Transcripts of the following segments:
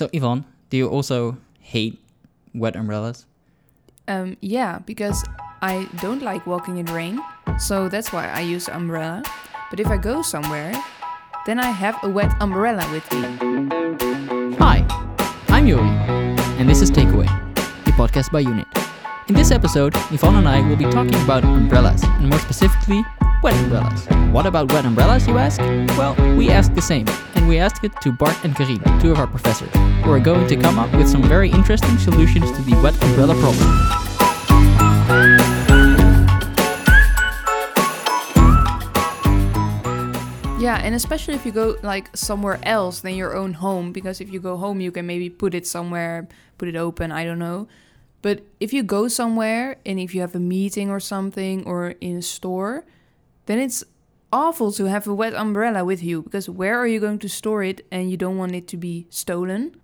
So, Yvonne, do you also hate wet umbrellas? Um, yeah, because I don't like walking in rain, so that's why I use umbrella. But if I go somewhere, then I have a wet umbrella with me. Hi, I'm Jori, and this is Takeaway, the podcast by UNID. In this episode, Yvonne and I will be talking about umbrellas, and more specifically, wet umbrellas. What about wet umbrellas, you ask? Well, we ask the same, and we asked it to Bart and Carine, two of our professors, who are going to come up with some very interesting solutions to the wet umbrella problem. Yeah, and especially if you go like somewhere else than your own home, because if you go home, you can maybe put it somewhere, put it open, I don't know. But if you go somewhere and if you have a meeting or something or in a store, then it's awful to have a wet umbrella with you because where are you going to store it and you don't want it to be stolen?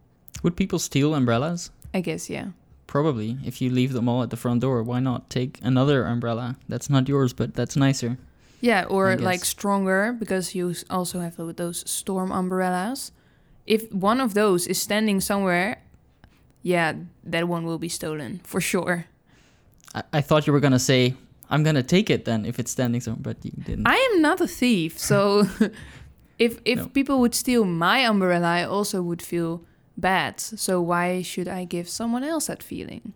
Would people steal umbrellas? I guess, yeah. Probably. If you leave them all at the front door, why not take another umbrella? That's not yours, but that's nicer. Yeah, or like stronger because you also have those storm umbrellas. If one of those is standing somewhere, yeah, that one will be stolen for sure. I, I thought you were gonna say, I'm gonna take it then if it's standing somewhere, but you didn't. I am not a thief, so if if No. people would steal my umbrella, I also would feel bad. So why should I give someone else that feeling?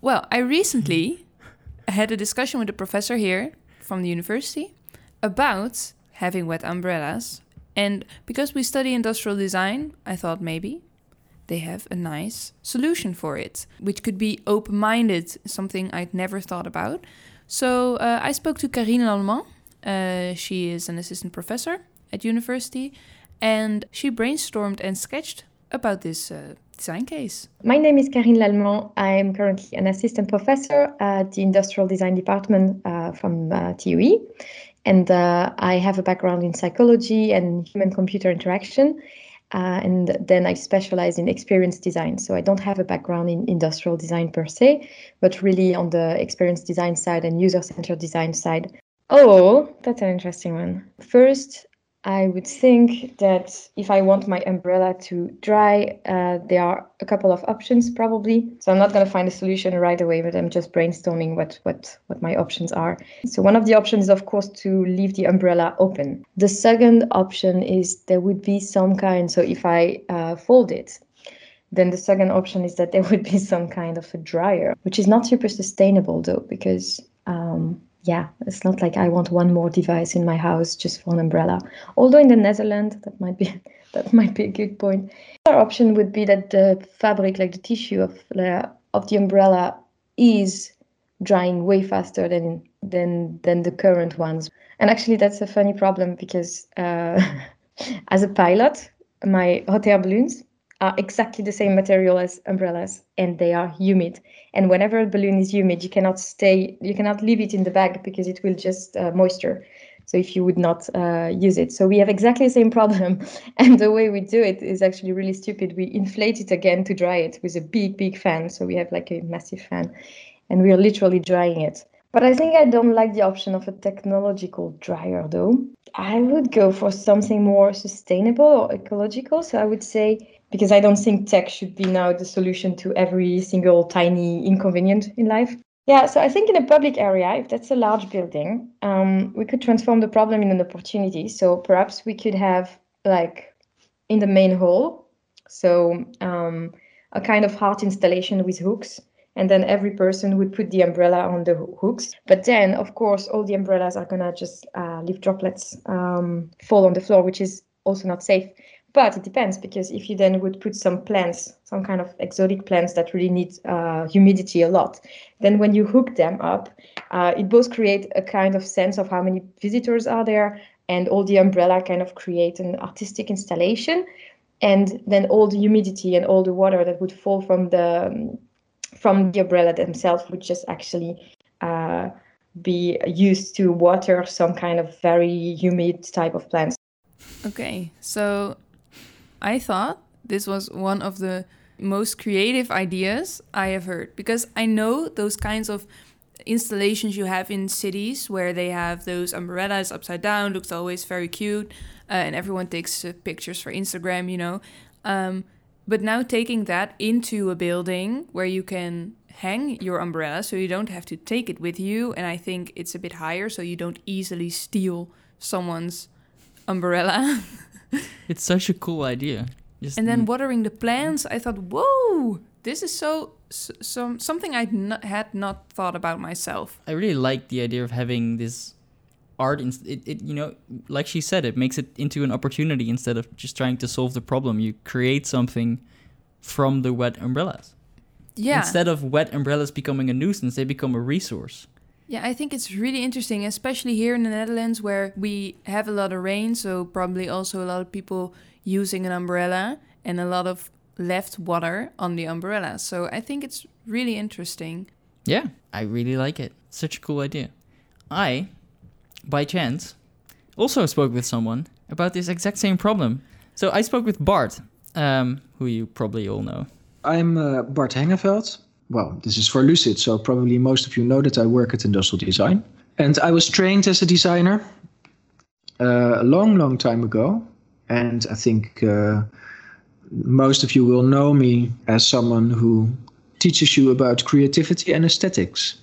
Well, I recently had a discussion with a professor here from the university about having wet umbrellas. And because we study industrial design, I thought maybe they have a nice solution for it, which could be open minded, something I'd never thought about. So uh, I spoke to Carine Lallemand. Uh, she is an assistant professor at university, and she brainstormed and sketched about this uh, design case. My name is Carine Lallemand. I'm currently an assistant professor at the Industrial Design Department uh, from uh, TUE. And uh, I have a background in psychology and human computer interaction. Uh, and then I specialize in experience design. So I don't have a background in industrial design per se, but really on the experience design side and user centered design side. Oh, that's an interesting one. First, I would think that if I want my umbrella to dry, uh, there are a couple of options probably. So I'm not going to find a solution right away, but I'm just brainstorming what, what, what my options are. So one of the options is, of course, to leave the umbrella open. The second option is there would be some kind, so if I uh, fold it, then the second option is that there would be some kind of a dryer, which is not super sustainable though, because um, yeah, it's not like I want one more device in my house just for an umbrella. Although in the Netherlands, that might be that might be a good point. Another option would be that the fabric, like the tissue of the of the umbrella, is drying way faster than than than the current ones. And actually, that's a funny problem because uh, as a pilot, my hot air balloons are exactly the same material as umbrellas and they are humid. And whenever a balloon is humid you cannot stay you cannot leave it in the bag because it will just uh, moisture. So if you would not uh, use it. So we have exactly the same problem. And the way we do it is actually really stupid. We inflate it again to dry it with a big big fan. So we have like a massive fan and we are literally drying it. But I think I don't like the option of a technological dryer though. I would go for something more sustainable or ecological. So I would say, because I don't think tech should be now the solution to every single tiny inconvenience in life. Yeah, so I think in a public area, if that's a large building, um, we could transform the problem in an opportunity. So perhaps we could have like in the main hall, so um, a kind of heart installation with hooks and then every person would put the umbrella on the hooks. But then, of course, all the umbrellas are gonna just uh, leave droplets um, fall on the floor, which is also not safe. But it depends because if you then would put some plants, some kind of exotic plants that really need uh, humidity a lot, then when you hook them up, uh, it both create a kind of sense of how many visitors are there, and all the umbrella kind of create an artistic installation, and then all the humidity and all the water that would fall from the from the umbrella themselves would just actually uh, be used to water some kind of very humid type of plants. Okay, so I thought this was one of the most creative ideas I have heard because I know those kinds of installations you have in cities where they have those umbrellas upside down looks always very cute uh, and everyone takes uh, pictures for Instagram, you know. Um, But now taking that into a building where you can hang your umbrella so you don't have to take it with you. And I think it's a bit higher so you don't easily steal someone's umbrella. It's such a cool idea. Just and then watering the plants, I thought, whoa, this is so, so some something I had not thought about myself. I really like the idea of having this art. In, it, it, you know, like she said, it makes it into an opportunity instead of just trying to solve the problem. You create something from the wet umbrellas. Yeah. Instead of wet umbrellas becoming a nuisance, they become a resource. Yeah, I think it's really interesting, especially here in the Netherlands where we have a lot of rain, so probably also a lot of people using an umbrella and a lot of left water on the umbrella. So I think it's really interesting. Yeah, I really like it. Such a cool idea. I, by chance, also spoke with someone about this exact same problem. So I spoke with Bart, um, who you probably all know. I'm uh, Bart Hengeveld. Well, this is for Lucid, so probably most of you know that I work at Industrial Design. And I was trained as a designer uh, a long, long time ago. And I think uh, most of you will know me as someone who teaches you about creativity and aesthetics.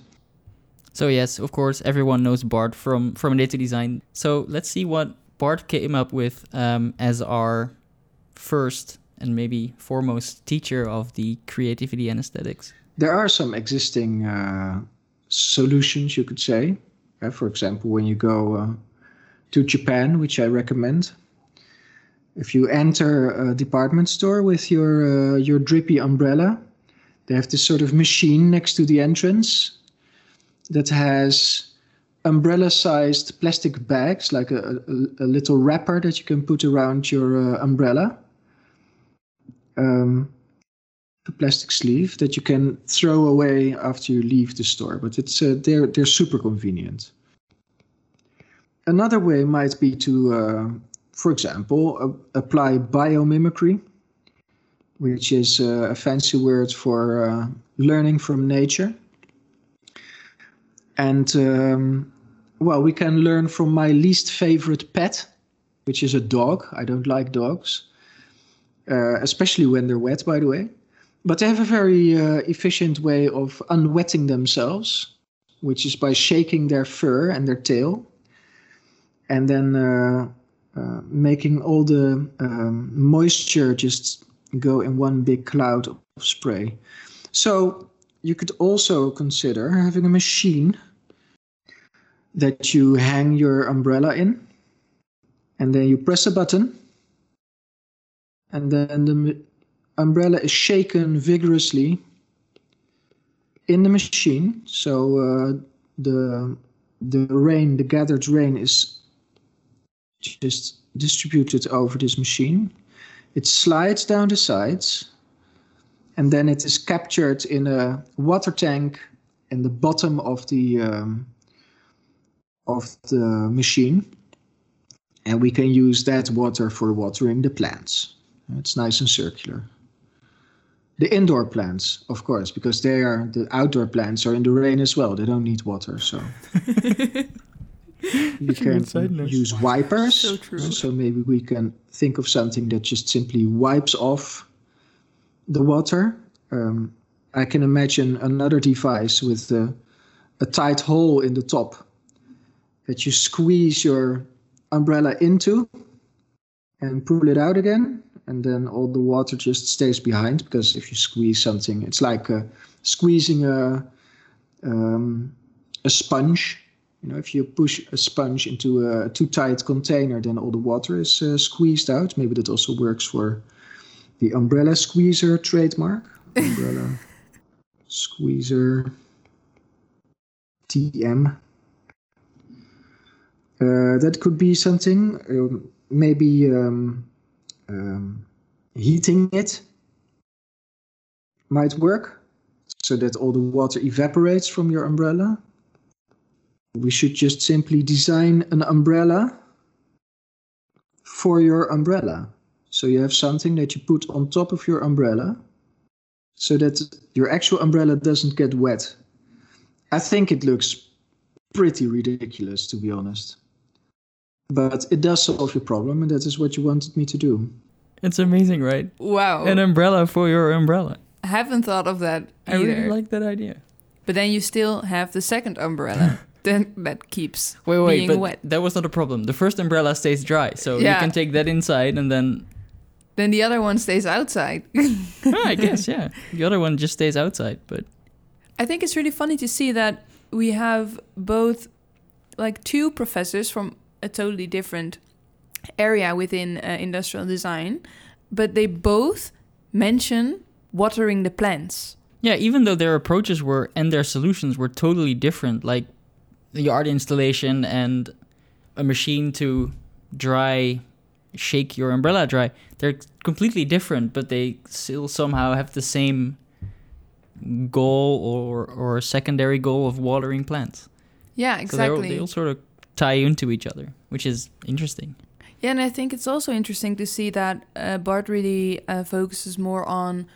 So yes, of course, everyone knows Bart from from data design. So let's see what Bart came up with um, as our first and maybe foremost teacher of the creativity and aesthetics. There are some existing uh, solutions, you could say. Uh, for example, when you go uh, to Japan, which I recommend, if you enter a department store with your uh, your drippy umbrella, they have this sort of machine next to the entrance that has umbrella-sized plastic bags, like a, a, a, little wrapper that you can put around your uh, umbrella. Um, a plastic sleeve that you can throw away after you leave the store, but it's uh, they're they're super convenient. Another way might be to, uh, for example, apply biomimicry, which is uh, a fancy word for uh, learning from nature. And um, well, we can learn from my least favorite pet, which is a dog. I don't like dogs, uh, especially when they're wet, by the way. But they have a very uh, efficient way of unwetting themselves, which is by shaking their fur and their tail, and then uh, uh, making all the um, moisture just go in one big cloud of spray. So you could also consider having a machine that you hang your umbrella in, and then you press a button, and then the umbrella is shaken vigorously in the machine. So uh, the the rain, the gathered rain, is just distributed over this machine. It slides down the sides, and then it is captured in a water tank in the bottom of the um, of the machine, and we can use that water for watering the plants. It's nice and circular the indoor plants, of course, because they are the outdoor plants are in the rain as well. They don't need water, so you can use wipers. So true. So maybe we can think of something that just simply wipes off the water. Um, I can imagine another device with a, a tight hole in the top that you squeeze your umbrella into and pull it out again and then all the water just stays behind because if you squeeze something, it's like uh, squeezing a um, a sponge. You know, if you push a sponge into a too tight container, then all the water is uh, squeezed out. Maybe that also works for the umbrella squeezer trademark. Umbrella squeezer TM. Uh, that could be something. Um, maybe um, um, heating it might work so that all the water evaporates from your umbrella. We should just simply design an umbrella for your umbrella. So you have something that you put on top of your umbrella so that your actual umbrella doesn't get wet. I think it looks pretty ridiculous, to be honest. But it does solve your problem, and that is what you wanted me to do. It's amazing, right? Wow. An umbrella for your umbrella. I haven't thought of that I either. really like that idea. but then you still have the second umbrella. then that keeps Wait, wait, being but wet. that was not a problem. The first umbrella stays dry, so you can take that inside and then Then the other one stays outside. Ah, I guess, yeah. The other one just stays outside, but I think it's really funny to see that we have both like two professors from a totally different area within uh, industrial design, but they both mention watering the plants. yeah, even though their approaches were and their solutions were totally different, like the art installation and a machine to dry shake your umbrella dry, they're completely different, but they still somehow have the same goal or or secondary goal of watering plants. Yeah, So exactly. they all sort of tie into each other, which is interesting. Yeah, and I think it's also interesting to see that uh, Bart really uh, focuses more on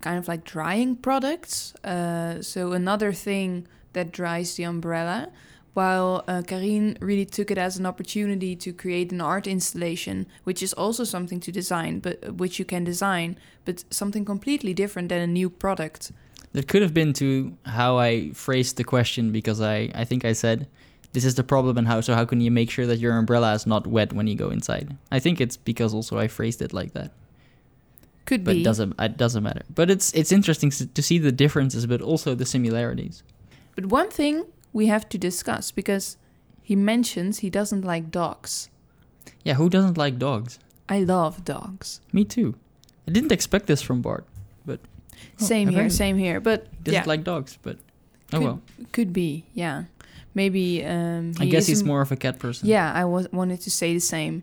kind of like drying products. Uh, so another thing that dries the umbrella, while uh, Carine really took it as an opportunity to create an art installation, which is also something to design, but uh, which you can design, but something completely different than a new product. That could have been to how I phrased the question because I, I think I said, this is the problem and how, so how can you make sure that your umbrella is not wet when you go inside? I think it's because also I phrased it like that. Could But be. it doesn't, it doesn't matter. But it's, it's interesting to see the differences, but also the similarities. But one thing we have to discuss because he mentions he doesn't like dogs. Yeah, who doesn't like dogs? I love dogs. Me too. I didn't expect this from Bart. Oh, same here, same here. But doesn't yeah, like dogs, but oh Could- well. could be. Yeah, maybe. Um, I guess he's more of a cat person. Yeah, I was wanted to say the same.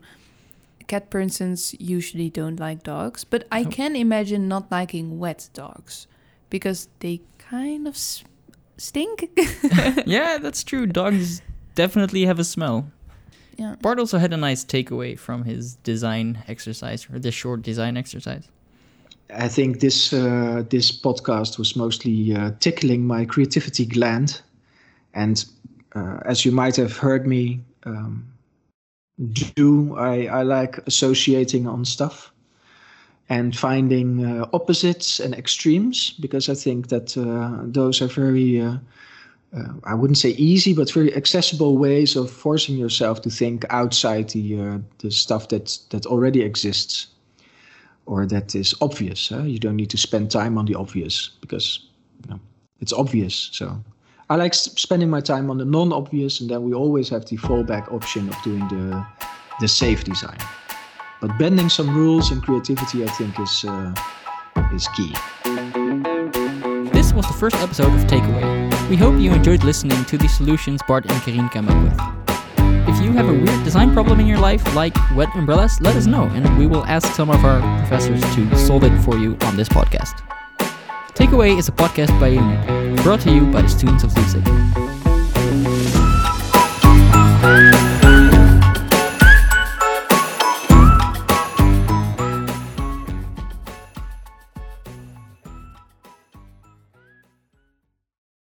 Cat persons usually don't like dogs, but I No. can imagine not liking wet dogs because they kind of s- stink. yeah, that's true. Dogs definitely have a smell. yeah. Bart also had a nice takeaway from his design exercise or this short design exercise. I think this uh, this podcast was mostly uh, tickling my creativity gland, and uh, as you might have heard me um, do, I, I like associating on stuff and finding uh, opposites and extremes because I think that uh, those are very. Uh, uh, I wouldn't say easy, but very accessible ways of forcing yourself to think outside the uh, the stuff that that already exists or that is obvious. Huh? You don't need to spend time on the obvious because you know, it's obvious. So I like spending my time on the non-obvious, and then we always have the fallback option of doing the the safe design. But bending some rules and creativity, I think, is uh, is key. This was the first episode of Takeaway. We hope you enjoyed listening to the solutions Bart and Carine came up with. If you have a weird design problem in your life, like wet umbrellas, let us know, and we will ask some of our professors to solve it for you on this podcast. Takeaway is a podcast by UNID, brought to you by the students of Lucid.